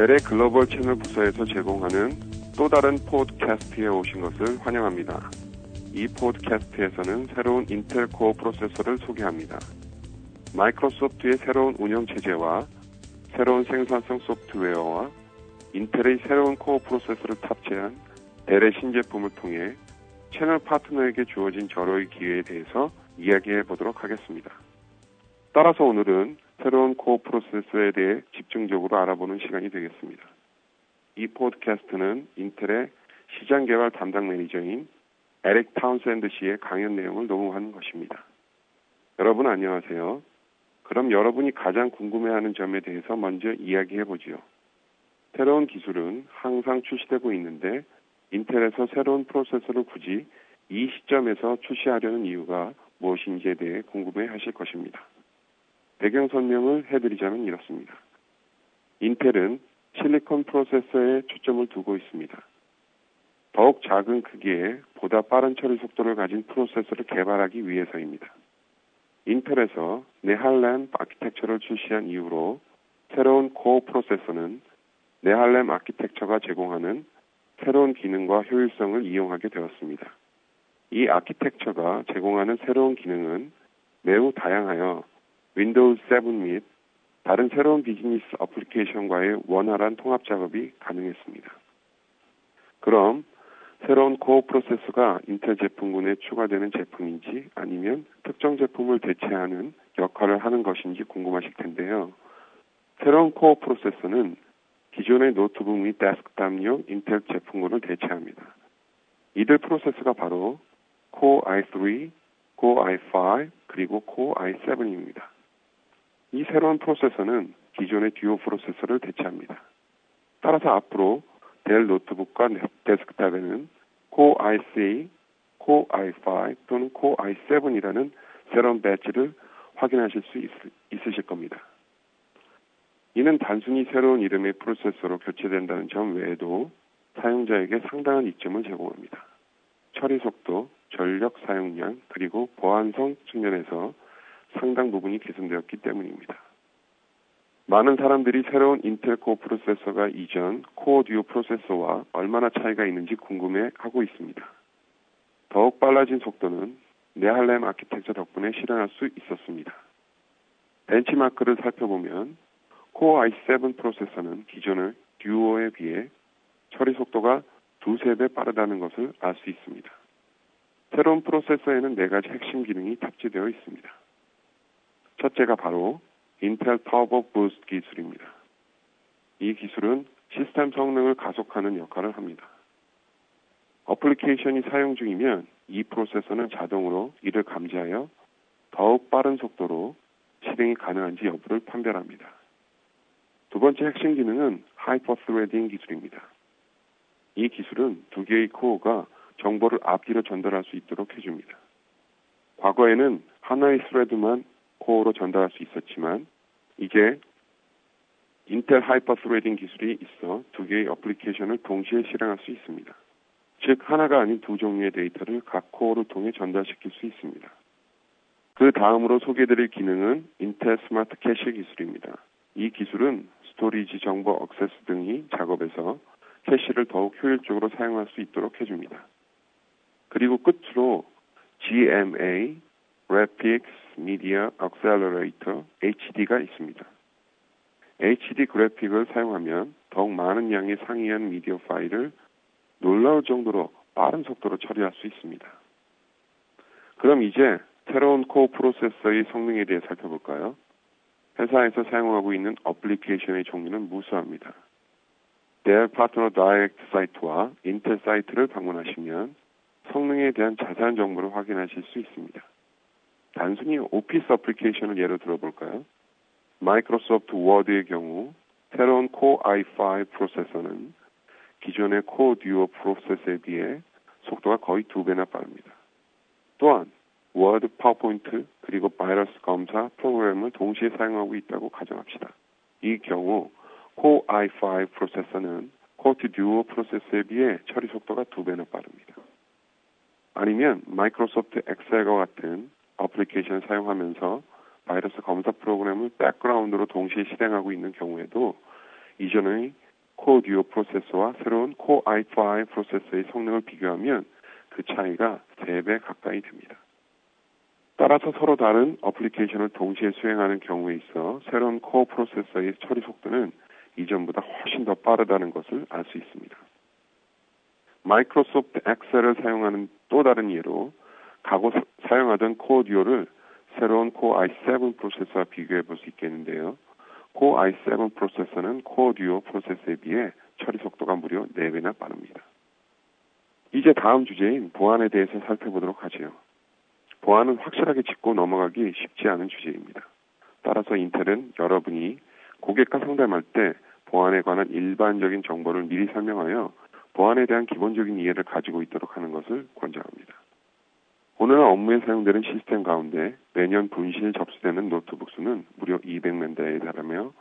Dell의 글로벌 채널 부서에서 제공하는 또 다른 podcast에 오신 것을 환영합니다. 이 podcast에서는 새로운 Intel Core 프로세서를 소개합니다. Microsoft의 새로운 운영 체제와 새로운 생산성 소프트웨어와 Intel의 새로운 Core 프로세서를 탑재한 Dell의 신제품을 통해 채널 파트너에게 주어진 절호의 기회에 대해서 이야기해 보도록 하겠습니다. 따라서 오늘은 새로운 Core 프로세서에 대해 집중적으로 알아보는 시간이 되겠습니다. 이 podcast는 Intel의 시장 개발 담당 매니저인 Eric Townsend 씨의 강연 내용을 녹음하는 것입니다. 여러분 안녕하세요. 그럼 여러분이 가장 궁금해하는 점에 대해서 먼저 이야기해 보지요. 새로운 기술은 항상 출시되고 있는데 Intel에서 새로운 프로세서를 굳이 이 시점에서 출시하려는 이유가 무엇인지에 대해 궁금해 하실 것입니다. 배경 설명을 해드리자면 이렇습니다. Intel은 실리콘 프로세서에 초점을 두고 있습니다. 더욱 작은 크기에 보다 빠른 처리 속도를 가진 프로세서를 개발하기 위해서입니다. Intel에서 Nehalem architecture를 출시한 이후로 새로운 Core 프로세서는 Nehalem architecture가 제공하는 새로운 기능과 효율성을 이용하게 되었습니다. 이 아키텍처가 제공하는 새로운 기능은 매우 다양하여 Windows 7 및 다른 새로운 비즈니스 어플리케이션과의 원활한 통합 작업이 가능했습니다. 그럼 새로운 Core 프로세서가 인텔 제품군에 추가되는 제품인지 아니면 특정 제품을 대체하는 역할을 하는 것인지 궁금하실 텐데요. 새로운 Core 프로세서는 기존의 노트북 및 데스크탑용 인텔 제품군을 대체합니다. 이들 프로세서가 바로 Core i3, Core i5, 그리고 Core i7입니다. 이 새로운 프로세서는 기존의 Duo 프로세서를 대체합니다. 따라서 앞으로 Dell 노트북과 데스크탑에는 Core i3, Core i5 또는 Core i7이라는 새로운 배지를 확인하실 수 있, 있으실 겁니다. 이는 단순히 새로운 이름의 프로세서로 교체된다는 점 외에도 사용자에게 상당한 이점을 제공합니다. 처리 속도, 전력 사용량, 그리고 보안성 측면에서 상당 부분이 개선되었기 때문입니다. 많은 사람들이 새로운 Intel Core 프로세서가 이전 Core Duo 프로세서와 얼마나 차이가 있는지 궁금해 하고 있습니다. 더욱 빨라진 속도는 Nehalem architecture 덕분에 실현할 수 있었습니다. benchmark를 살펴보면 Core i7 프로세서는 기존의 Duo에 비해 처리 속도가 두세 배 빠르다는 것을 알 수 있습니다. 새로운 프로세서에는 네 가지 핵심 기능이 탑재되어 있습니다. 첫째가 바로 Intel Turbo Boost 기술입니다. 이 기술은 시스템 성능을 가속하는 역할을 합니다. 어플리케이션이 사용 중이면 이 프로세서는 자동으로 이를 감지하여 더욱 빠른 속도로 실행이 가능한지 여부를 판별합니다. 두 번째 핵심 기능은 Hyper Threading 기술입니다. 이 기술은 두 개의 코어가 정보를 앞뒤로 전달할 수 있도록 해줍니다. 과거에는 하나의 thread만 코어로 전달할 수 있었지만 이제 인텔 Hyper Threading 기술이 있어 두 개의 어플리케이션을 동시에 실행할 수 있습니다. 즉 하나가 아닌 두 종류의 데이터를 각 코어를 통해 전달시킬 수 있습니다. 그 다음으로 소개드릴 기능은 인텔 스마트 캐시 기술입니다. 이 기술은 storage 정보 access 등의 작업에서 캐시를 더욱 효율적으로 사용할 수 있도록 해줍니다. 그리고 끝으로 GMA, Media Accelerator HD가 있습니다. HD 그래픽을 사용하면 더욱 많은 양의 상이한 미디어 파일을 놀라울 정도로 빠른 속도로 처리할 수 있습니다. 그럼 이제 새로운 코어 프로세서의 성능에 대해 살펴볼까요? 회사에서 사용하고 있는 어플리케이션의 종류는 무수합니다. 델 파트너 다이렉트 사이트와 인텔 사이트를 방문하시면 성능에 대한 자세한 정보를 확인하실 수 있습니다. 단순히 오피스 어플리케이션을 예로 들어볼까요? 마이크로소프트 워드의 경우 새로운 코어 i5 프로세서는 기존의 코어 듀오 프로세서에 비해 속도가 거의 두 배나 빠릅니다. 또한 워드, 파워포인트, 그리고 바이러스 검사 프로그램을 동시에 사용하고 있다고 가정합시다. 이 경우 코어 i5 프로세서는 코어2 듀오 프로세서에 비해 처리 속도가 두 배나 빠릅니다. 아니면 마이크로소프트 엑셀과 같은 어플리케이션을 사용하면서 바이러스 검사 프로그램을 백그라운드로 동시에 실행하고 있는 경우에도 이전의 코어 듀오 프로세서와 새로운 코어 i5 프로세서의 성능을 비교하면 그 차이가 3배 가까이 됩니다. 따라서 서로 다른 어플리케이션을 동시에 수행하는 경우에 있어 새로운 코어 프로세서의 처리 속도는 이전보다 훨씬 더 빠르다는 것을 알 수 있습니다. 마이크로소프트 엑셀을 사용하는 또 다른 예로 과거 사용하던 코어 듀오를 새로운 코어 i7 프로세서와 비교해 볼 수 있겠는데요. 코어 i7 프로세서는 코어 듀오 프로세서에 비해 처리 속도가 무려 4배나 빠릅니다. 이제 다음 주제인 보안에 대해서 살펴보도록 하지요. 보안은 확실하게 짚고 넘어가기 쉽지 않은 주제입니다. 따라서 인텔은 여러분이 고객과 상담할 때 보안에 관한 일반적인 정보를 미리 설명하여 보안에 대한 기본적인 이해를 가지고 있도록 하는 것을 권장합니다. 오늘날 업무에 사용되는 시스템 가운데 매년 분실 접수되는 노트북 수는 무려 200만 대에 달하며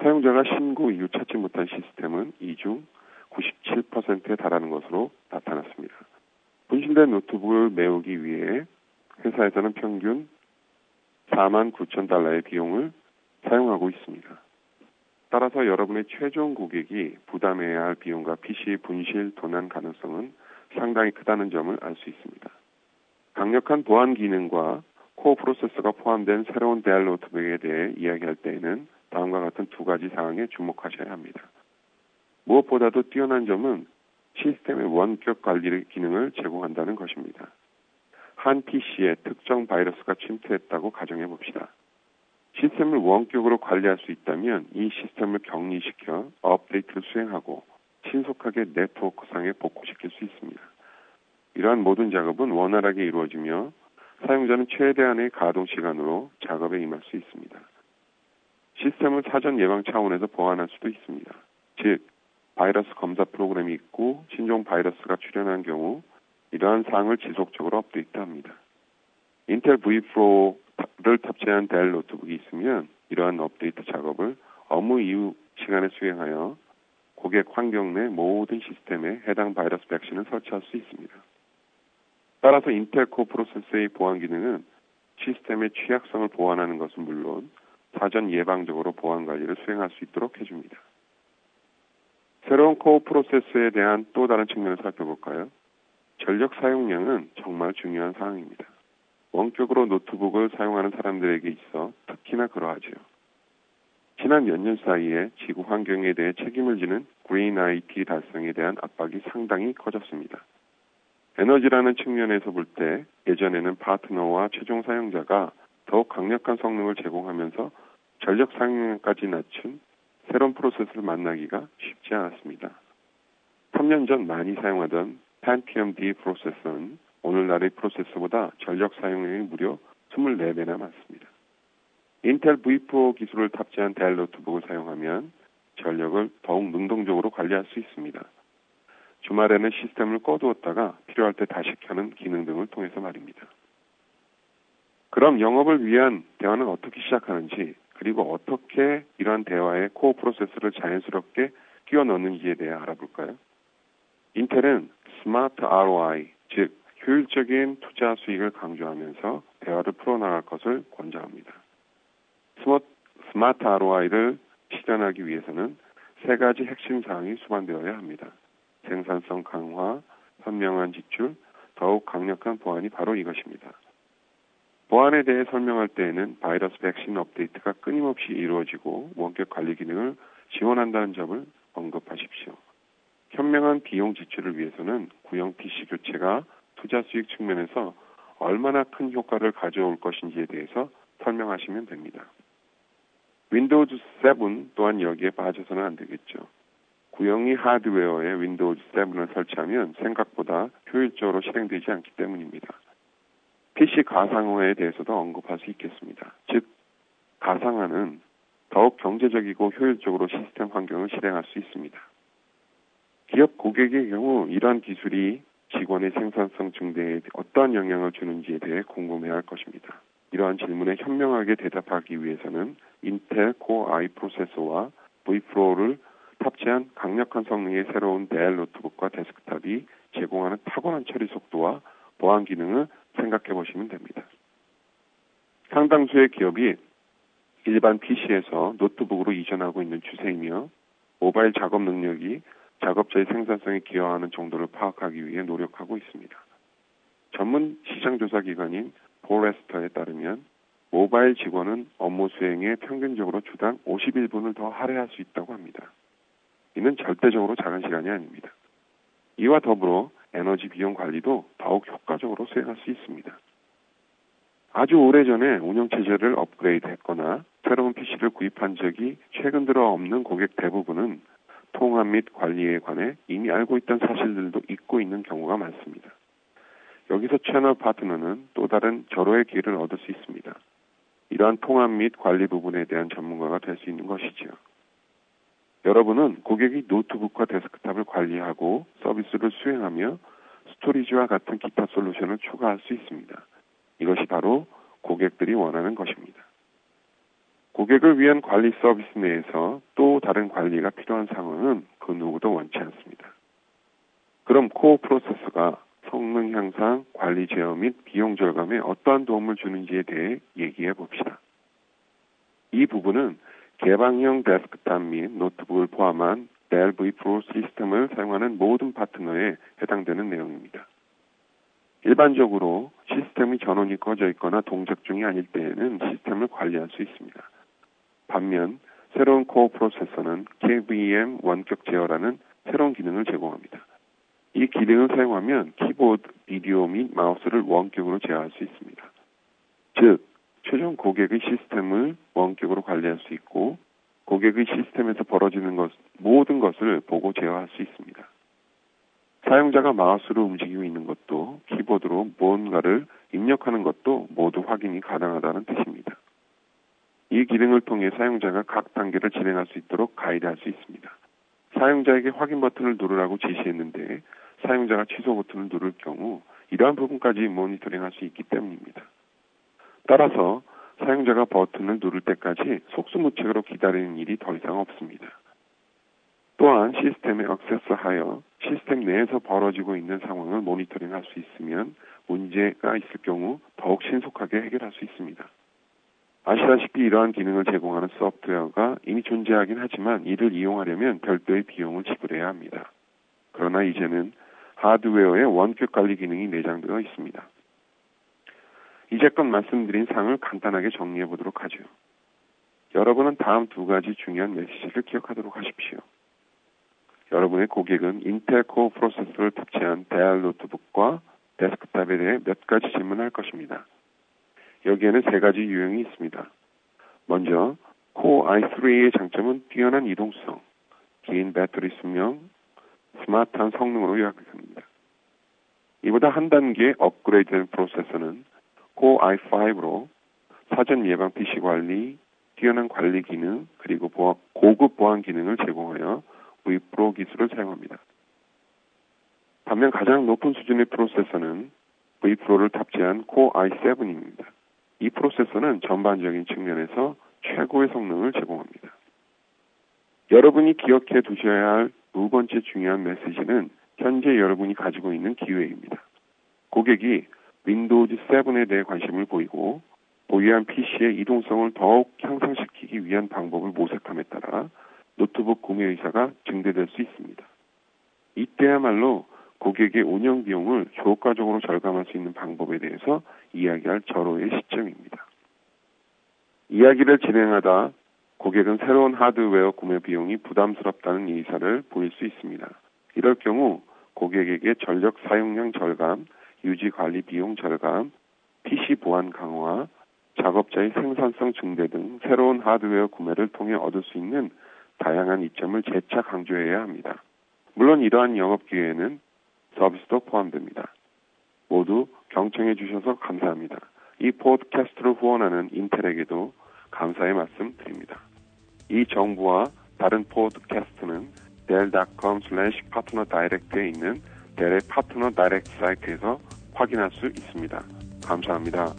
사용자가 신고 이후 찾지 못한 시스템은 이 중 97%에 달하는 것으로 나타났습니다. 분실된 노트북을 메우기 위해 회사에서는 평균 4만 9천 달러의 비용을 사용하고 있습니다. 따라서 여러분의 최종 고객이 부담해야 할 비용과 PC 분실 도난 가능성은 상당히 크다는 점을 알 수 있습니다. 강력한 보안 기능과 코어 프로세서가 포함된 새로운 델 노트북에 대해 이야기할 때에는 다음과 같은 두 가지 사항에 주목하셔야 합니다. 무엇보다도 뛰어난 점은 시스템의 원격 관리 기능을 제공한다는 것입니다. 한 PC에 특정 바이러스가 침투했다고 가정해 봅시다. 시스템을 원격으로 관리할 수 있다면 이 시스템을 격리시켜 업데이트를 수행하고 신속하게 네트워크상에 복구시킬 수 있습니다. 이러한 모든 작업은 원활하게 이루어지며 사용자는 최대한의 가동 시간으로 작업에 임할 수 있습니다. 시스템을 사전 예방 차원에서 보완할 수도 있습니다. 즉, 바이러스 검사 프로그램이 있고 신종 바이러스가 출현한 경우 이러한 사항을 지속적으로 업데이트합니다. 인텔 vPro를 탑재한 델 노트북이 있으면 이러한 업데이트 작업을 업무 이후 시간에 수행하여 고객 환경 내 모든 시스템에 해당 바이러스 백신을 설치할 수 있습니다. 따라서 인텔 코어 프로세서의 보안 기능은 시스템의 취약성을 보완하는 것은 물론 사전 예방적으로 보안 관리를 수행할 수 있도록 해줍니다. 새로운 코어 프로세서에 대한 또 다른 측면을 살펴볼까요? 전력 사용량은 정말 중요한 사항입니다. 원격으로 노트북을 사용하는 사람들에게 있어 특히나 그러하지요. 지난 몇 년 사이에 지구 환경에 대해 책임을 지는 그린 IT 달성에 대한 압박이 상당히 커졌습니다. 에너지라는 측면에서 볼 때 예전에는 파트너와 최종 사용자가 더욱 강력한 성능을 제공하면서 전력 사용량까지 낮춘 새로운 프로세스를 만나기가 쉽지 않았습니다. 3년 전 많이 사용하던 Pentium D 프로세서는 오늘날의 프로세서보다 전력 사용량이 무려 24배나 많습니다. 인텔 vPro 기술을 탑재한 델 노트북을 사용하면 전력을 더욱 능동적으로 관리할 수 있습니다. 주말에는 시스템을 꺼두었다가 필요할 때 다시 켜는 기능 등을 통해서 말입니다. 그럼 영업을 위한 대화는 어떻게 시작하는지 그리고 어떻게 이러한 대화에 코어 프로세서를 자연스럽게 끼워 넣는지에 대해 알아볼까요? 인텔은 스마트 ROI, 즉 효율적인 투자 수익을 강조하면서 대화를 풀어나갈 것을 권장합니다. 스마트 ROI를 실현하기 위해서는 세 가지 핵심 사항이 수반되어야 합니다. 생산성 강화, 현명한 지출, 더욱 강력한 보안이 바로 이것입니다. 보안에 대해 설명할 때에는 바이러스 백신 업데이트가 끊임없이 이루어지고 원격 관리 기능을 지원한다는 점을 언급하십시오. 현명한 비용 지출을 위해서는 구형 PC 교체가 투자 수익 측면에서 얼마나 큰 효과를 가져올 것인지에 대해서 설명하시면 됩니다. 윈도우즈 7 또한 여기에 빠져서는 안 되겠죠. 구형의 하드웨어에 윈도우즈 7을 설치하면 생각보다 효율적으로 실행되지 않기 때문입니다. PC 가상화에 대해서도 언급할 수 있겠습니다. 즉, 가상화는 더욱 경제적이고 효율적으로 시스템 환경을 실행할 수 있습니다. 기업 고객의 경우 이러한 기술이 직원의 생산성 증대에 어떠한 영향을 주는지에 대해 궁금해할 것입니다. 이러한 질문에 현명하게 대답하기 위해서는 인텔 코어 i 프로세서와 vPro를 탑재한 강력한 성능의 새로운 델 노트북과 데스크탑이 제공하는 탁월한 처리 속도와 보안 기능을 생각해 보시면 됩니다. 상당수의 기업이 일반 PC에서 노트북으로 이전하고 있는 추세이며 모바일 작업 능력이 작업자의 생산성에 기여하는 정도를 파악하기 위해 노력하고 있습니다. 전문 시장조사 기관인 포레스터에 따르면 모바일 직원은 업무 수행에 평균적으로 주당 51분을 더 할애할 수 있다고 합니다. 이는 절대적으로 작은 시간이 아닙니다. 이와 더불어 에너지 비용 관리도 더욱 효과적으로 수행할 수 있습니다. 아주 오래전에 운영체제를 업그레이드 했거나 새로운 PC를 구입한 적이 최근 들어 없는 고객 대부분은 통합 및 관리에 관해 이미 알고 있던 사실들도 잊고 있는 경우가 많습니다. 여기서 채널 파트너는 또 다른 절호의 기회를 얻을 수 있습니다. 이러한 통합 및 관리 부분에 대한 전문가가 될 수 있는 것이지요. 여러분은 고객이 노트북과 데스크탑을 관리하고 서비스를 수행하며 storage와 같은 기타 솔루션을 추가할 수 있습니다. 이것이 바로 고객들이 원하는 것입니다. 고객을 위한 관리 서비스 내에서 또 다른 관리가 필요한 상황은 그 누구도 원치 않습니다. 그럼 코어 프로세서가 성능 향상, 관리 제어 및 비용 절감에 어떠한 도움을 주는지에 대해 얘기해 봅시다. 이 부분은 개방형 데스크탑 및 노트북을 포함한 델 vPro 시스템을 사용하는 모든 파트너에 해당되는 내용입니다. 일반적으로 시스템의 전원이 꺼져 있거나 동작 중이 아닐 때에는 시스템을 관리할 수 있습니다. 반면 새로운 코어 프로세서는 KVM 원격 제어라는 새로운 기능을 제공합니다. 이 기능을 사용하면 키보드, 비디오 및 마우스를 원격으로 제어할 수 있습니다. 즉, 최종 고객의 시스템을 원격으로 관리할 수 있고 고객의 시스템에서 벌어지는 것 모든 것을 보고 제어할 수 있습니다. 사용자가 마우스로 움직이고 있는 것도 키보드로 무언가를 입력하는 것도 모두 확인이 가능하다는 뜻입니다. 이 기능을 통해 사용자가 각 단계를 진행할 수 있도록 가이드할 수 있습니다. 사용자에게 확인 버튼을 누르라고 지시했는데 사용자가 취소 버튼을 누를 경우 이러한 부분까지 모니터링할 수 있기 때문입니다. 따라서 사용자가 버튼을 누를 때까지 속수무책으로 기다리는 일이 더 이상 없습니다. 또한 시스템에 액세스하여 시스템 내에서 벌어지고 있는 상황을 모니터링할 수 있으면 문제가 있을 경우 더욱 신속하게 해결할 수 있습니다. 아시다시피 이러한 기능을 제공하는 소프트웨어가 이미 존재하긴 하지만 이를 이용하려면 별도의 비용을 지불해야 합니다. 그러나 이제는 하드웨어의 원격 관리 기능이 내장되어 있습니다. 이제껏 말씀드린 사항을 간단하게 정리해 보도록 하죠. 여러분은 다음 두 가지 중요한 메시지를 기억하도록 하십시오. 여러분의 고객은 인텔 코어 프로세서를 탑재한 델 노트북과 데스크탑에 대해 몇 가지 질문할 것입니다. 여기에는 세 가지 유형이 있습니다. 먼저 코어 i3의 장점은 뛰어난 이동성, 긴 배터리 수명, 스마트한 성능으로 요약됩니다. 이보다 한 단계 업그레이드된 프로세서는 코어 i5로 사전 예방 PC 관리, 뛰어난 관리 기능, 그리고 보안, 고급 보안 기능을 제공하여 Vpro 기술을 사용합니다. 반면 가장 높은 수준의 프로세서는 Vpro를 탑재한 코어 i7입니다. 이 프로세서는 전반적인 측면에서 최고의 성능을 제공합니다. 여러분이 기억해 두셔야 할 두 번째 중요한 메시지는 현재 여러분이 가지고 있는 기회입니다. 고객이 윈도우즈 7에 대해 관심을 보이고 보유한 PC의 이동성을 더욱 향상시키기 위한 방법을 모색함에 따라 노트북 구매 의사가 증대될 수 있습니다. 이때야말로 고객의 운영 비용을 효과적으로 절감할 수 있는 방법에 대해서 이야기할 절호의 시점입니다. 이야기를 진행하다 고객은 새로운 하드웨어 구매 비용이 부담스럽다는 의사를 보일 수 있습니다. 이럴 경우 고객에게 전력 사용량 절감, 유지 관리 비용 절감, PC 보안 강화, 작업자의 생산성 증대 등 새로운 하드웨어 구매를 통해 얻을 수 있는 다양한 이점을 재차 강조해야 합니다. 물론 이러한 영업 기회에는 서비스도 포함됩니다. 모두 경청해 주셔서 감사합니다. 이 podcast를 후원하는 인텔에게도 감사의 말씀 드립니다. 이 정보와 다른 podcast는 dell.com slash partner direct에 있는 델의 Partner Direct 사이트에서 확인할 수 있습니다. 감사합니다.